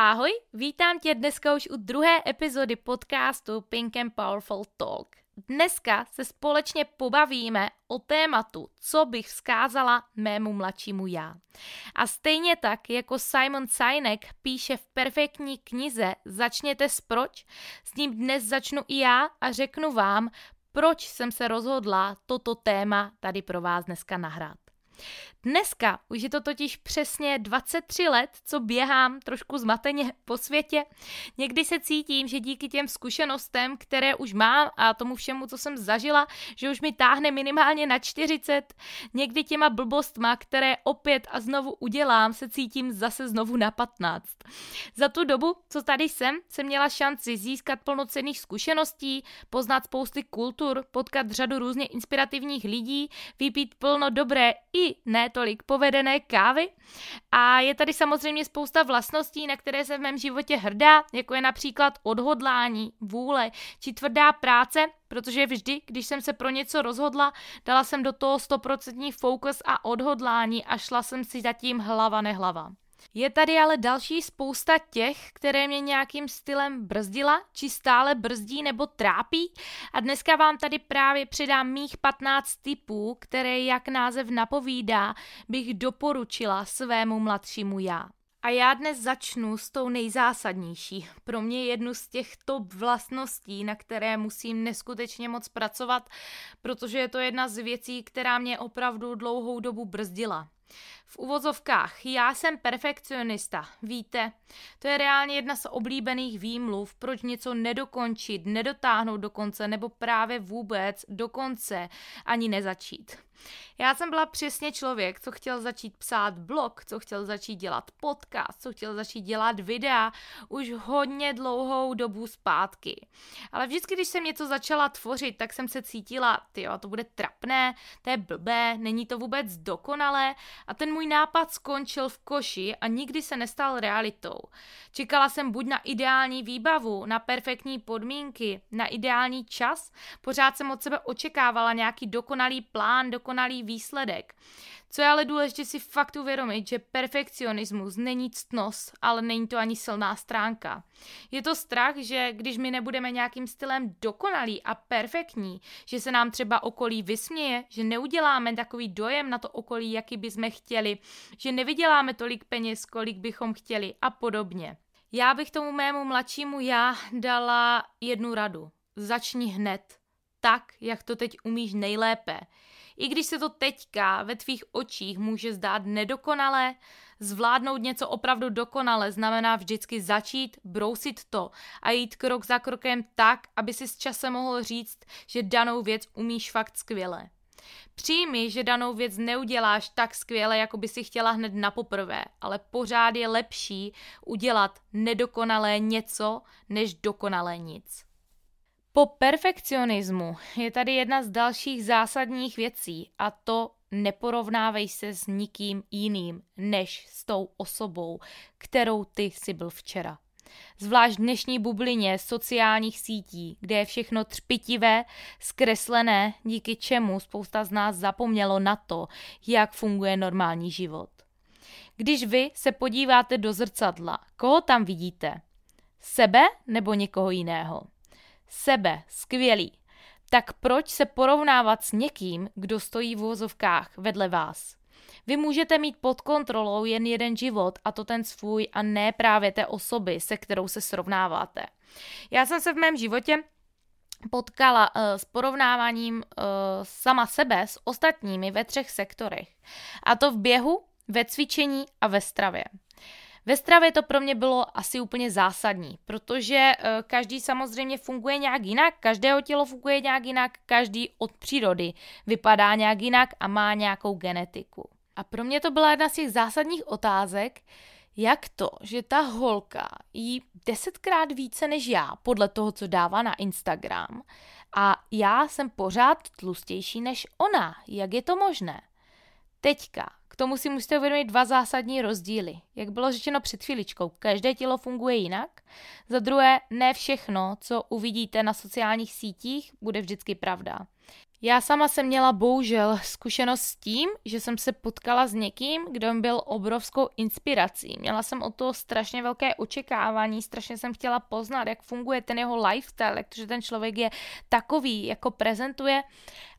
Ahoj, vítám tě dneska už u druhé epizody podcastu Pink and Powerful Talk. Dneska se společně pobavíme o tématu, co bych vzkázala mému mladšímu já. A stejně tak, jako Simon Sinek píše v perfektní knize Začněte s proč, s ním dnes začnu i já a řeknu vám, proč jsem se rozhodla toto téma tady pro vás dneska nahrát. Dneska už je to totiž přesně 23 let, co běhám trošku zmateně po světě. Někdy se cítím, že díky těm zkušenostem, které už mám a tomu všemu, co jsem zažila, že už mi táhne minimálně na 40. Někdy těma blbostma, které opět a znovu udělám, se cítím zase znovu na 15. Za tu dobu, co tady jsem, jsem měla šanci získat plnocenných zkušeností, poznat spousty kultur, potkat řadu různě inspirativních lidí, vypít plno dobré i ne tolik povedené kávy. A je tady samozřejmě spousta vlastností, na které jsem v mém životě hrdá, jako je například odhodlání, vůle či tvrdá práce, protože vždy, když jsem se pro něco rozhodla, dala jsem do toho stoprocentní fokus a odhodlání a šla jsem si zatím hlava nehlava. Je tady ale další spousta těch, které mě nějakým stylem brzdila, či stále brzdí nebo trápí a dneska vám tady právě přidám mých 15 typů, které, jak název napovídá, bych doporučila svému mladšímu já. A já dnes začnu s tou nejzásadnější. Pro mě jednu z těch top vlastností, na které musím neskutečně moc pracovat, protože je to jedna z věcí, která mě opravdu dlouhou dobu brzdila. V uvozovkách, já jsem perfekcionista, víte, to je reálně jedna z oblíbených výmluv, proč něco nedokončit, nedotáhnout do konce nebo právě vůbec do konce ani nezačít. Já jsem byla přesně člověk, co chtěl začít psát blog, co chtěl začít dělat podcast, co chtěl začít dělat videa už hodně dlouhou dobu zpátky. Ale vždycky, když jsem něco začala tvořit, tak jsem se cítila, ty to bude trapné, to je blbé, není to vůbec dokonalé a ten můj nápad skončil v koši a nikdy se nestal realitou. Čekala jsem buď na ideální výbavu, na perfektní podmínky, na ideální čas, pořád jsem od sebe očekávala nějaký dokonalý plán, dokonalý výsledek. Co je ale důležité si fakt uvědomit, že perfekcionismus není ctnost, ale není to ani silná stránka. Je to strach, že když my nebudeme nějakým stylem dokonalí a perfektní, že se nám třeba okolí vysměje, že neuděláme takový dojem na to okolí, jaký bychom chtěli, že nevyděláme tolik peněz, kolik bychom chtěli a podobně. Já bych tomu mému mladšímu já dala jednu radu. Začni hned. Tak, jak to teď umíš nejlépe. I když se to teďka ve tvých očích může zdát nedokonalé, zvládnout něco opravdu dokonale znamená vždycky začít, brousit to a jít krok za krokem tak, aby si s časem mohl říct, že danou věc umíš fakt skvěle. Přijmi, že danou věc neuděláš tak skvěle, jako by si chtěla hned na poprvé, ale pořád je lepší udělat nedokonalé něco, než dokonalé nic. Po perfekcionismu je tady jedna z dalších zásadních věcí a to neporovnávej se s nikým jiným než s tou osobou, kterou ty jsi byl včera. Zvlášť v dnešní bublině sociálních sítí, kde je všechno třpitivé, zkreslené, díky čemu spousta z nás zapomnělo na to, jak funguje normální život. Když vy se podíváte do zrcadla, koho tam vidíte? Sebe nebo někoho jiného? Sebe, skvělý, tak proč se porovnávat s někým, kdo stojí v vozovkách vedle vás? Vy můžete mít pod kontrolou jen jeden život a to ten svůj a ne právě té osoby, se kterou se srovnáváte. Já jsem se v mém životě potkala uh, s porovnáváním uh, sama sebe s ostatními ve třech sektorech. A to v běhu, ve cvičení a ve stravě. Ve stravě to pro mě bylo asi úplně zásadní, protože uh, každý samozřejmě funguje nějak jinak, každého tělo funguje nějak jinak, každý od přírody vypadá nějak jinak a má nějakou genetiku. A pro mě to byla jedna z těch zásadních otázek, jak to, že ta holka jí desetkrát více než já, podle toho, co dává na Instagram, a já jsem pořád tlustější než ona. Jak je to možné? Teďka, tomu si musíte uvědomit dva zásadní rozdíly. Jak bylo řečeno před chvíličkou, každé tělo funguje jinak. Za druhé, ne všechno, co uvidíte na sociálních sítích, bude vždycky pravda. Já sama jsem měla bohužel zkušenost s tím, že jsem se potkala s někým, kdo byl obrovskou inspirací. Měla jsem o to strašně velké očekávání, strašně jsem chtěla poznat, jak funguje ten jeho lifestyle, jak to, že ten člověk je takový, jako prezentuje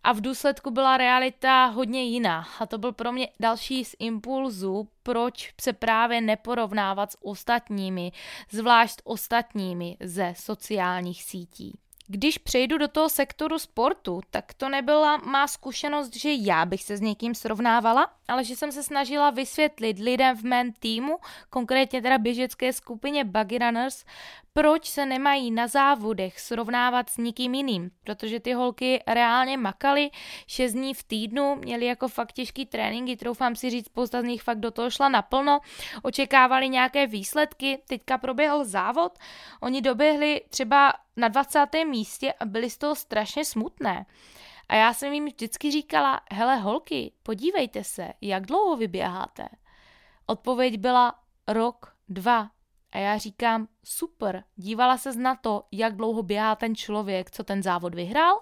a v důsledku byla realita hodně jiná. A to byl pro mě další z impulzů, proč se právě neporovnávat s ostatními, zvlášť ostatními ze sociálních sítí. Když přejdu do toho sektoru sportu, tak to nebyla má zkušenost, že já bych se s někým srovnávala, ale že jsem se snažila vysvětlit lidem v mém týmu, konkrétně teda běžecké skupině Buggy Runners, proč se nemají na závodech srovnávat s nikým jiným, protože ty holky reálně makaly 6 dní v týdnu, měly jako fakt těžký tréninky, troufám si říct, spousta z nich fakt do toho šla naplno, očekávali nějaké výsledky, teďka proběhl závod, oni doběhli třeba na 20. místě a byli z toho strašně smutné. A já jsem jim vždycky říkala, hele holky, podívejte se, jak dlouho vyběháte. Odpověď byla rok, dva, a já říkám, super, dívala ses na to, jak dlouho běhá ten člověk, co ten závod vyhrál?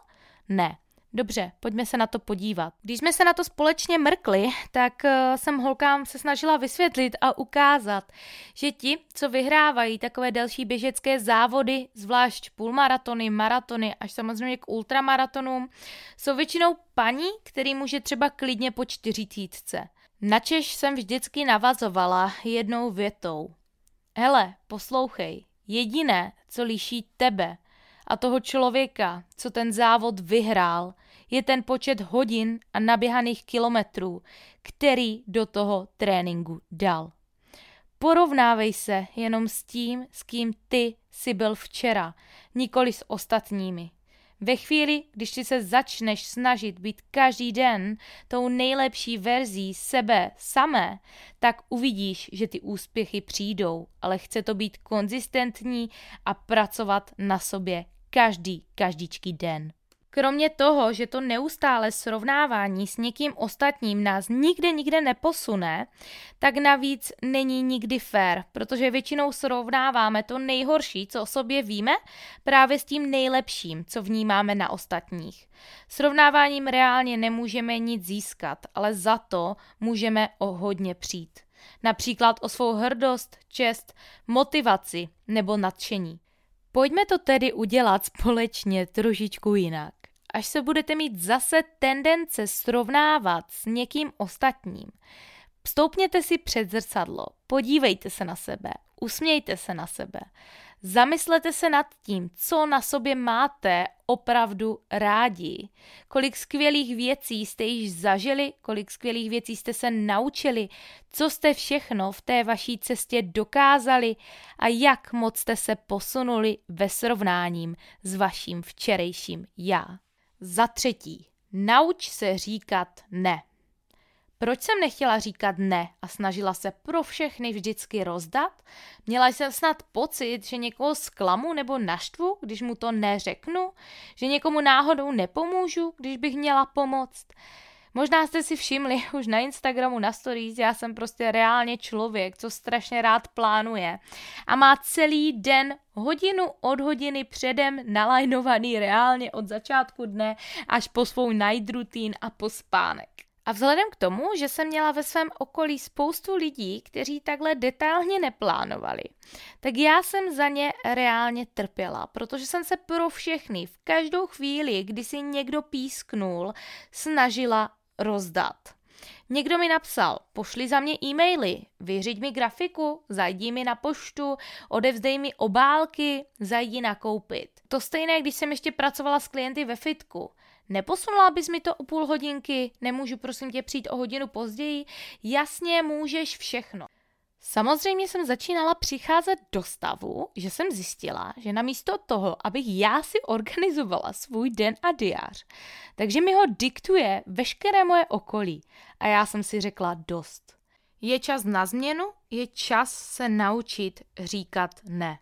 Ne. Dobře, pojďme se na to podívat. Když jsme se na to společně mrkli, tak uh, jsem holkám se snažila vysvětlit a ukázat, že ti, co vyhrávají takové delší běžecké závody, zvlášť půlmaratony, maratony až samozřejmě k ultramaratonům, jsou většinou paní, který může třeba klidně po čtyřicítce. Načež jsem vždycky navazovala jednou větou. Hele, poslouchej, jediné, co liší tebe a toho člověka, co ten závod vyhrál, je ten počet hodin a naběhaných kilometrů, který do toho tréninku dal. Porovnávej se jenom s tím, s kým ty jsi byl včera, nikoli s ostatními. Ve chvíli, když ty se začneš snažit být každý den tou nejlepší verzí sebe samé, tak uvidíš, že ty úspěchy přijdou, ale chce to být konzistentní a pracovat na sobě každý, každičký den. Kromě toho, že to neustále srovnávání s někým ostatním nás nikde nikde neposune, tak navíc není nikdy fair, protože většinou srovnáváme to nejhorší, co o sobě víme, právě s tím nejlepším, co vnímáme na ostatních. Srovnáváním reálně nemůžeme nic získat, ale za to můžeme o hodně přijít. Například o svou hrdost, čest, motivaci nebo nadšení. Pojďme to tedy udělat společně trošičku jinak až se budete mít zase tendence srovnávat s někým ostatním, Vstoupněte si před zrcadlo, podívejte se na sebe, usmějte se na sebe, zamyslete se nad tím, co na sobě máte opravdu rádi, kolik skvělých věcí jste již zažili, kolik skvělých věcí jste se naučili, co jste všechno v té vaší cestě dokázali a jak moc jste se posunuli ve srovnáním s vaším včerejším já. Za třetí, nauč se říkat ne. Proč jsem nechtěla říkat ne a snažila se pro všechny vždycky rozdat? Měla jsem snad pocit, že někoho zklamu nebo naštvu, když mu to neřeknu? Že někomu náhodou nepomůžu, když bych měla pomoct? Možná jste si všimli už na Instagramu, na stories, já jsem prostě reálně člověk, co strašně rád plánuje a má celý den hodinu od hodiny předem nalajnovaný reálně od začátku dne až po svou night routine a po spánek. A vzhledem k tomu, že jsem měla ve svém okolí spoustu lidí, kteří takhle detailně neplánovali, tak já jsem za ně reálně trpěla, protože jsem se pro všechny v každou chvíli, kdy si někdo písknul, snažila rozdat. Někdo mi napsal, pošli za mě e-maily, vyřiď mi grafiku, zajdi mi na poštu, odevzdej mi obálky, zajdi nakoupit. To stejné, když jsem ještě pracovala s klienty ve fitku. Neposunula bys mi to o půl hodinky? Nemůžu prosím tě přijít o hodinu později? Jasně, můžeš všechno. Samozřejmě jsem začínala přicházet do stavu, že jsem zjistila, že namísto toho, abych já si organizovala svůj den a diář, takže mi ho diktuje veškeré moje okolí. A já jsem si řekla dost. Je čas na změnu, je čas se naučit říkat ne.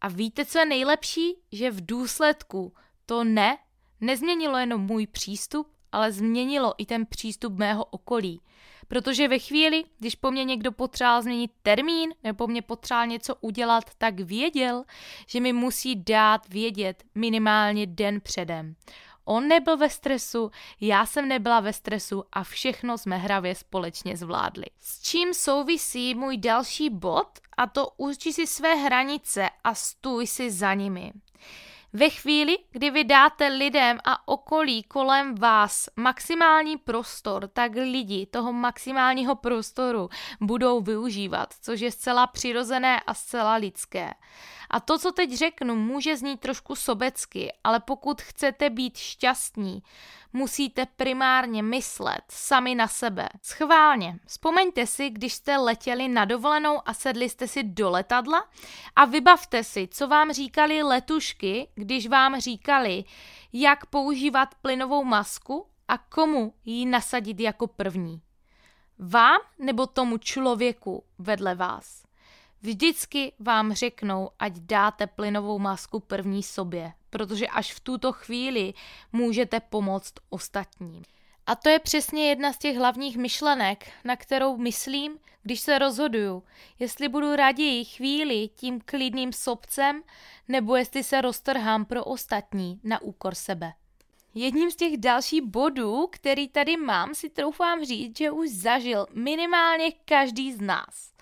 A víte, co je nejlepší? Že v důsledku to ne nezměnilo jenom můj přístup, ale změnilo i ten přístup mého okolí. Protože ve chvíli, když po mně někdo potřeboval změnit termín nebo po mně potřeboval něco udělat, tak věděl, že mi musí dát vědět minimálně den předem. On nebyl ve stresu, já jsem nebyla ve stresu a všechno jsme hravě společně zvládli. S čím souvisí můj další bod a to určí si své hranice a stůj si za nimi. Ve chvíli, kdy vy dáte lidem a okolí kolem vás maximální prostor, tak lidi toho maximálního prostoru budou využívat, což je zcela přirozené a zcela lidské. A to, co teď řeknu, může znít trošku sobecky, ale pokud chcete být šťastní, musíte primárně myslet sami na sebe. Schválně, vzpomeňte si, když jste letěli na dovolenou a sedli jste si do letadla a vybavte si, co vám říkali letušky, když vám říkali, jak používat plynovou masku a komu ji nasadit jako první. Vám nebo tomu člověku vedle vás. Vždycky vám řeknou, ať dáte plynovou masku první sobě, protože až v tuto chvíli můžete pomoct ostatním. A to je přesně jedna z těch hlavních myšlenek, na kterou myslím, když se rozhoduju, jestli budu raději chvíli tím klidným sobcem, nebo jestli se roztrhám pro ostatní na úkor sebe. Jedním z těch dalších bodů, který tady mám, si troufám říct, že už zažil minimálně každý z nás.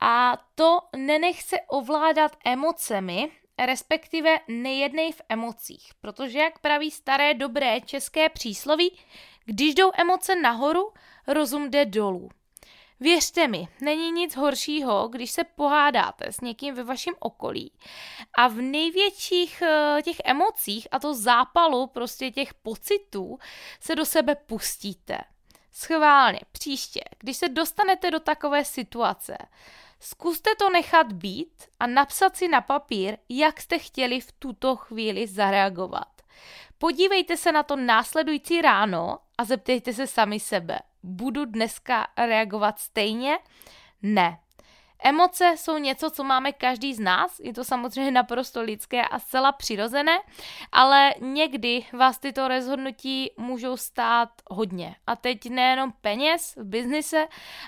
A to nenech se ovládat emocemi, respektive nejednej v emocích, protože jak praví staré dobré české přísloví, když jdou emoce nahoru, rozum jde dolů. Věřte mi, není nic horšího, když se pohádáte s někým ve vašem okolí a v největších eh, těch emocích a to zápalu prostě těch pocitů se do sebe pustíte. Schválně, příště, když se dostanete do takové situace, Zkuste to nechat být a napsat si na papír, jak jste chtěli v tuto chvíli zareagovat. Podívejte se na to následující ráno a zeptejte se sami sebe. Budu dneska reagovat stejně? Ne. Emoce jsou něco, co máme každý z nás, je to samozřejmě naprosto lidské a zcela přirozené, ale někdy vás tyto rozhodnutí můžou stát hodně. A teď nejenom peněz v biznise,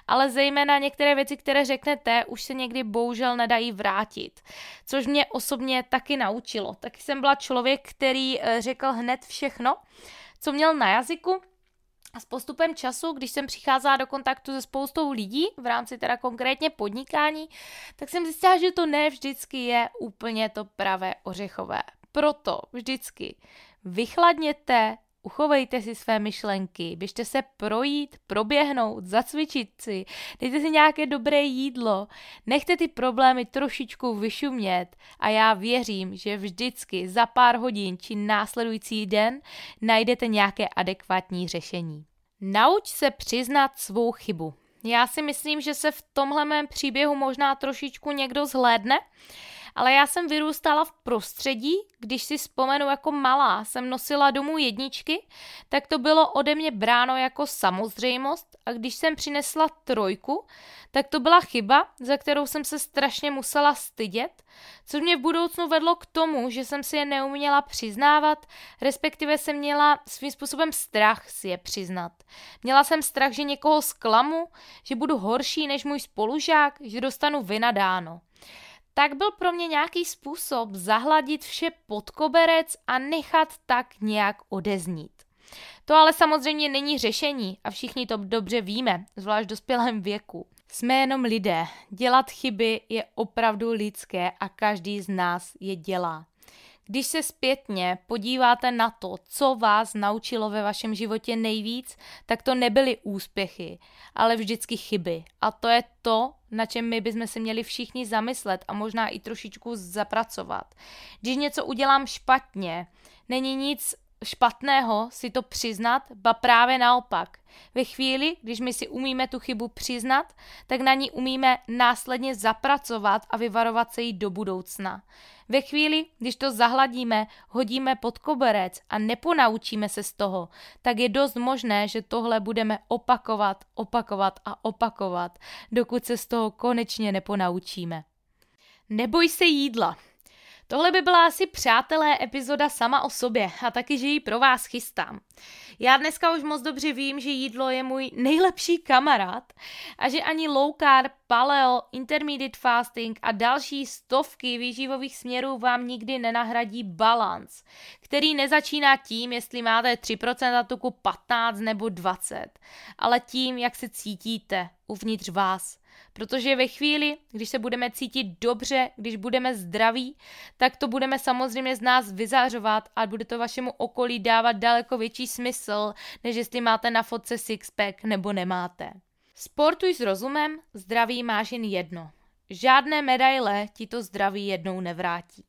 ale zejména některé věci, které řeknete, už se někdy bohužel nedají vrátit. Což mě osobně taky naučilo. Taky jsem byla člověk, který eh, řekl hned všechno, co měl na jazyku, a s postupem času, když jsem přicházela do kontaktu se spoustou lidí, v rámci teda konkrétně podnikání, tak jsem zjistila, že to ne vždycky je úplně to pravé ořechové. Proto vždycky vychladněte, uchovejte si své myšlenky, běžte se projít, proběhnout, zacvičit si, dejte si nějaké dobré jídlo, nechte ty problémy trošičku vyšumět a já věřím, že vždycky za pár hodin či následující den najdete nějaké adekvátní řešení. Nauč se přiznat svou chybu. Já si myslím, že se v tomhle mém příběhu možná trošičku někdo zhlédne, ale já jsem vyrůstala v prostředí, když si vzpomenu jako malá jsem nosila domů jedničky, tak to bylo ode mě bráno jako samozřejmost a když jsem přinesla trojku, tak to byla chyba, za kterou jsem se strašně musela stydět, což mě v budoucnu vedlo k tomu, že jsem si je neuměla přiznávat, respektive jsem měla svým způsobem strach si je přiznat. Měla jsem strach, že někoho zklamu, že budu horší než můj spolužák, že dostanu vynadáno tak byl pro mě nějaký způsob zahladit vše pod koberec a nechat tak nějak odeznít. To ale samozřejmě není řešení a všichni to dobře víme, zvlášť v dospělém věku. Jsme jenom lidé. Dělat chyby je opravdu lidské a každý z nás je dělá. Když se zpětně podíváte na to, co vás naučilo ve vašem životě nejvíc, tak to nebyly úspěchy, ale vždycky chyby. A to je to, na čem my bychom si měli všichni zamyslet a možná i trošičku zapracovat. Když něco udělám špatně, není nic špatného si to přiznat, ba právě naopak. Ve chvíli, když my si umíme tu chybu přiznat, tak na ní umíme následně zapracovat a vyvarovat se jí do budoucna. Ve chvíli, když to zahladíme, hodíme pod koberec a neponaučíme se z toho, tak je dost možné, že tohle budeme opakovat, opakovat a opakovat, dokud se z toho konečně neponaučíme. Neboj se jídla. Tohle by byla asi přátelé epizoda sama o sobě a taky, že ji pro vás chystám. Já dneska už moc dobře vím, že jídlo je můj nejlepší kamarád a že ani low carb, paleo, intermediate fasting a další stovky výživových směrů vám nikdy nenahradí balans, který nezačíná tím, jestli máte 3% tuku 15 nebo 20, ale tím, jak se cítíte uvnitř vás. Protože ve chvíli, když se budeme cítit dobře, když budeme zdraví, tak to budeme samozřejmě z nás vyzářovat a bude to vašemu okolí dávat daleko větší smysl, než jestli máte na fotce sixpack nebo nemáte. Sportuj s rozumem, zdraví máš jen jedno. Žádné medaile ti to zdraví jednou nevrátí.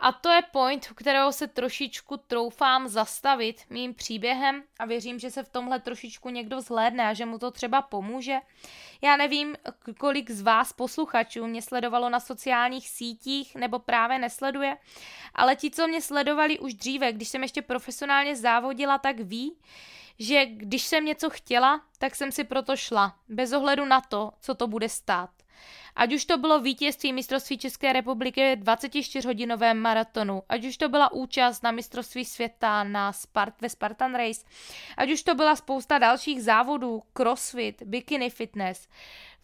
A to je point, kterého se trošičku troufám zastavit mým příběhem a věřím, že se v tomhle trošičku někdo zhlédne a že mu to třeba pomůže. Já nevím, kolik z vás posluchačů mě sledovalo na sociálních sítích nebo právě nesleduje, ale ti, co mě sledovali už dříve, když jsem ještě profesionálně závodila, tak ví, že když jsem něco chtěla, tak jsem si proto šla, bez ohledu na to, co to bude stát. Ať už to bylo vítězství mistrovství České republiky 24-hodinovém maratonu, ať už to byla účast na mistrovství světa na Spart- ve Spartan Race, ať už to byla spousta dalších závodů, crossfit, bikini fitness.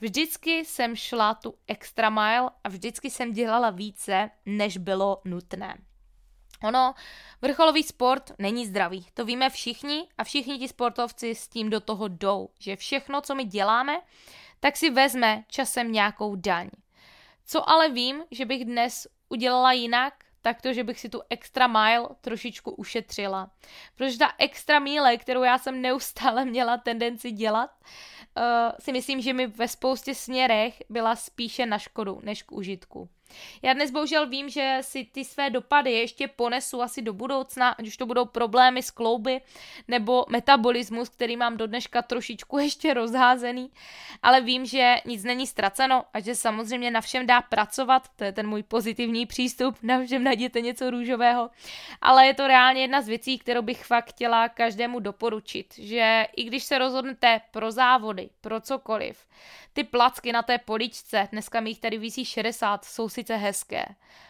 Vždycky jsem šla tu extra mile a vždycky jsem dělala více, než bylo nutné. Ono, vrcholový sport není zdravý, to víme všichni a všichni ti sportovci s tím do toho jdou, že všechno, co my děláme, tak si vezme časem nějakou daň. Co ale vím, že bych dnes udělala jinak, tak to, že bych si tu extra mile trošičku ušetřila. Protože ta extra míle, kterou já jsem neustále měla tendenci dělat, uh, si myslím, že mi ve spoustě směrech byla spíše na škodu než k užitku. Já dnes bohužel vím, že si ty své dopady ještě ponesu asi do budoucna, ať už to budou problémy s klouby nebo metabolismus, který mám do dneška trošičku ještě rozházený, ale vím, že nic není ztraceno a že samozřejmě na všem dá pracovat, to je ten můj pozitivní přístup, na všem najděte něco růžového, ale je to reálně jedna z věcí, kterou bych fakt chtěla každému doporučit, že i když se rozhodnete pro závody, pro cokoliv, ty placky na té poličce, dneska mi jich tady vící 60, jsou sice hezké,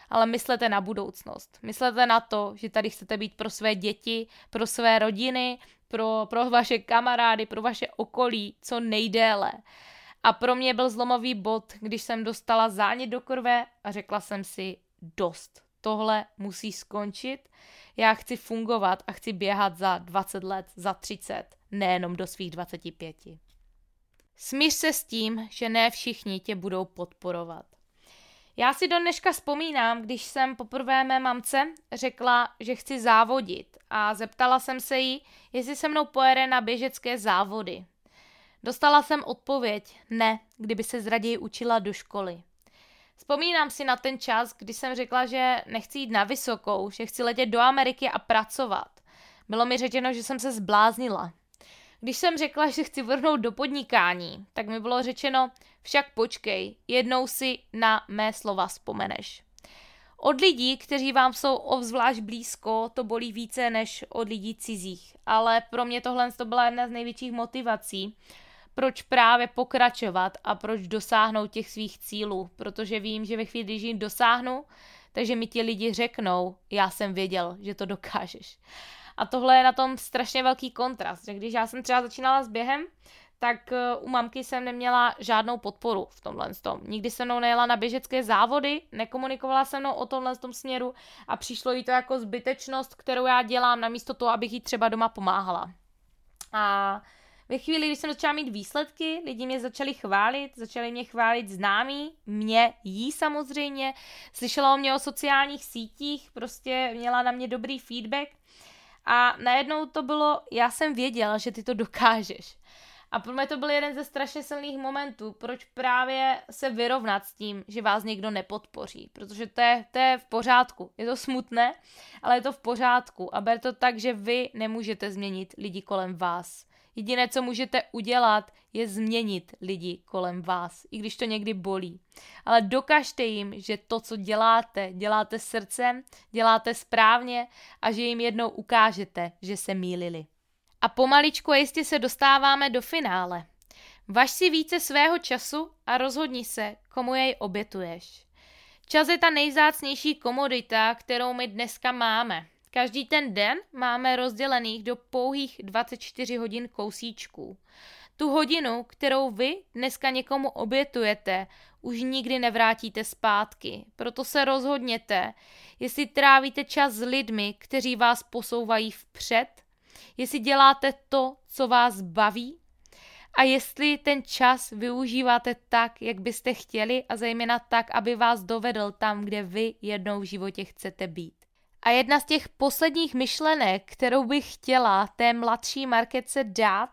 ale myslete na budoucnost. Myslete na to, že tady chcete být pro své děti, pro své rodiny, pro, pro vaše kamarády, pro vaše okolí co nejdéle. A pro mě byl zlomový bod, když jsem dostala zánět do krve a řekla jsem si dost. Tohle musí skončit. Já chci fungovat a chci běhat za 20 let, za 30, nejenom do svých 25. Smíř se s tím, že ne všichni tě budou podporovat. Já si do dneška vzpomínám, když jsem poprvé mé mamce řekla, že chci závodit a zeptala jsem se jí, jestli se mnou pojede na běžecké závody. Dostala jsem odpověď, ne, kdyby se raději učila do školy. Vzpomínám si na ten čas, kdy jsem řekla, že nechci jít na vysokou, že chci letět do Ameriky a pracovat. Bylo mi řečeno, že jsem se zbláznila. Když jsem řekla, že chci vrhnout do podnikání, tak mi bylo řečeno, však počkej, jednou si na mé slova vzpomeneš. Od lidí, kteří vám jsou obzvlášť blízko, to bolí více než od lidí cizích. Ale pro mě tohle to byla jedna z největších motivací, proč právě pokračovat a proč dosáhnout těch svých cílů. Protože vím, že ve chvíli, když jim dosáhnu, takže mi ti lidi řeknou, já jsem věděl, že to dokážeš. A tohle je na tom strašně velký kontrast, že když já jsem třeba začínala s během, tak eh, u mamky jsem neměla žádnou podporu v tomhle tom. Nikdy se mnou nejela na běžecké závody, nekomunikovala se mnou o tomhle tom směru a přišlo jí to jako zbytečnost, kterou já dělám, namísto toho, abych jí třeba doma pomáhala. A ve chvíli, kdy jsem začala mít výsledky, lidi mě začali chválit, začali mě chválit známí, mě, jí samozřejmě, slyšela o mě o sociálních sítích, prostě měla na mě dobrý feedback a najednou to bylo, já jsem věděla, že ty to dokážeš. A pro mě to byl jeden ze strašně silných momentů, proč právě se vyrovnat s tím, že vás někdo nepodpoří. Protože to je, to je v pořádku. Je to smutné, ale je to v pořádku. A ber to tak, že vy nemůžete změnit lidi kolem vás. Jediné, co můžete udělat, je změnit lidi kolem vás, i když to někdy bolí. Ale dokažte jim, že to, co děláte, děláte srdcem, děláte správně a že jim jednou ukážete, že se mýlili. A pomaličku a jistě se dostáváme do finále. Važ si více svého času a rozhodni se, komu jej obětuješ. Čas je ta nejzácnější komodita, kterou my dneska máme. Každý ten den máme rozdělených do pouhých 24 hodin kousíčků. Tu hodinu, kterou vy dneska někomu obětujete, už nikdy nevrátíte zpátky. Proto se rozhodněte, jestli trávíte čas s lidmi, kteří vás posouvají vpřed, jestli děláte to, co vás baví a jestli ten čas využíváte tak, jak byste chtěli a zejména tak, aby vás dovedl tam, kde vy jednou v životě chcete být. A jedna z těch posledních myšlenek, kterou bych chtěla té mladší marketce dát,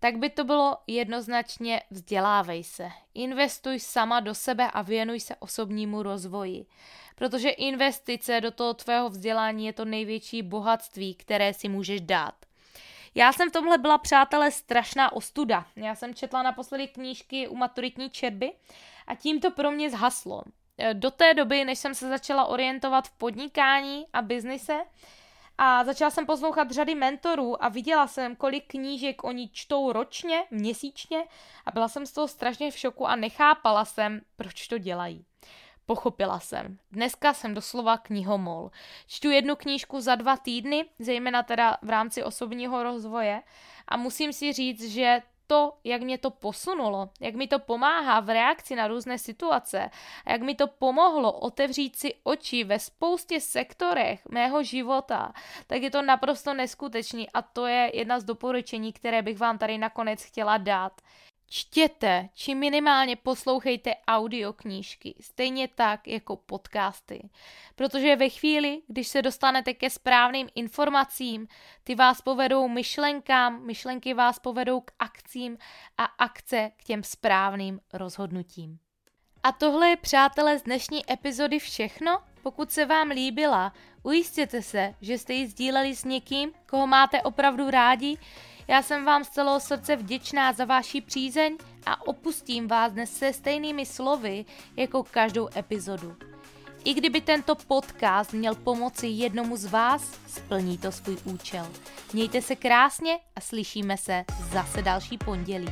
tak by to bylo jednoznačně vzdělávej se. Investuj sama do sebe a věnuj se osobnímu rozvoji. Protože investice do toho tvého vzdělání je to největší bohatství, které si můžeš dát. Já jsem v tomhle byla, přátelé, strašná ostuda. Já jsem četla naposledy knížky u maturitní četby a tím to pro mě zhaslo. Eh, do té doby, než jsem se začala orientovat v podnikání a biznise, a začala jsem poslouchat řady mentorů a viděla jsem, kolik knížek oni čtou ročně, měsíčně a byla jsem z toho strašně v šoku a nechápala jsem, proč to dělají. Pochopila jsem. Dneska jsem doslova knihomol. Čtu jednu knížku za dva týdny, zejména teda v rámci osobního rozvoje a musím si říct, že to, jak mě to posunulo, jak mi to pomáhá v reakci na různé situace, a jak mi to pomohlo otevřít si oči ve spoustě sektorech mého života, tak je to naprosto neskutečný a to je jedna z doporučení, které bych vám tady nakonec chtěla dát. Čtěte, či minimálně poslouchejte audioknížky, stejně tak jako podcasty. Protože ve chvíli, když se dostanete ke správným informacím, ty vás povedou myšlenkám, myšlenky vás povedou k akcím a akce k těm správným rozhodnutím. A tohle je, přátelé, z dnešní epizody všechno. Pokud se vám líbila, ujistěte se, že jste ji sdíleli s někým, koho máte opravdu rádi, já jsem vám z celého srdce vděčná za vaši přízeň a opustím vás dnes se stejnými slovy jako každou epizodu. I kdyby tento podcast měl pomoci jednomu z vás, splní to svůj účel. Mějte se krásně a slyšíme se zase další pondělí.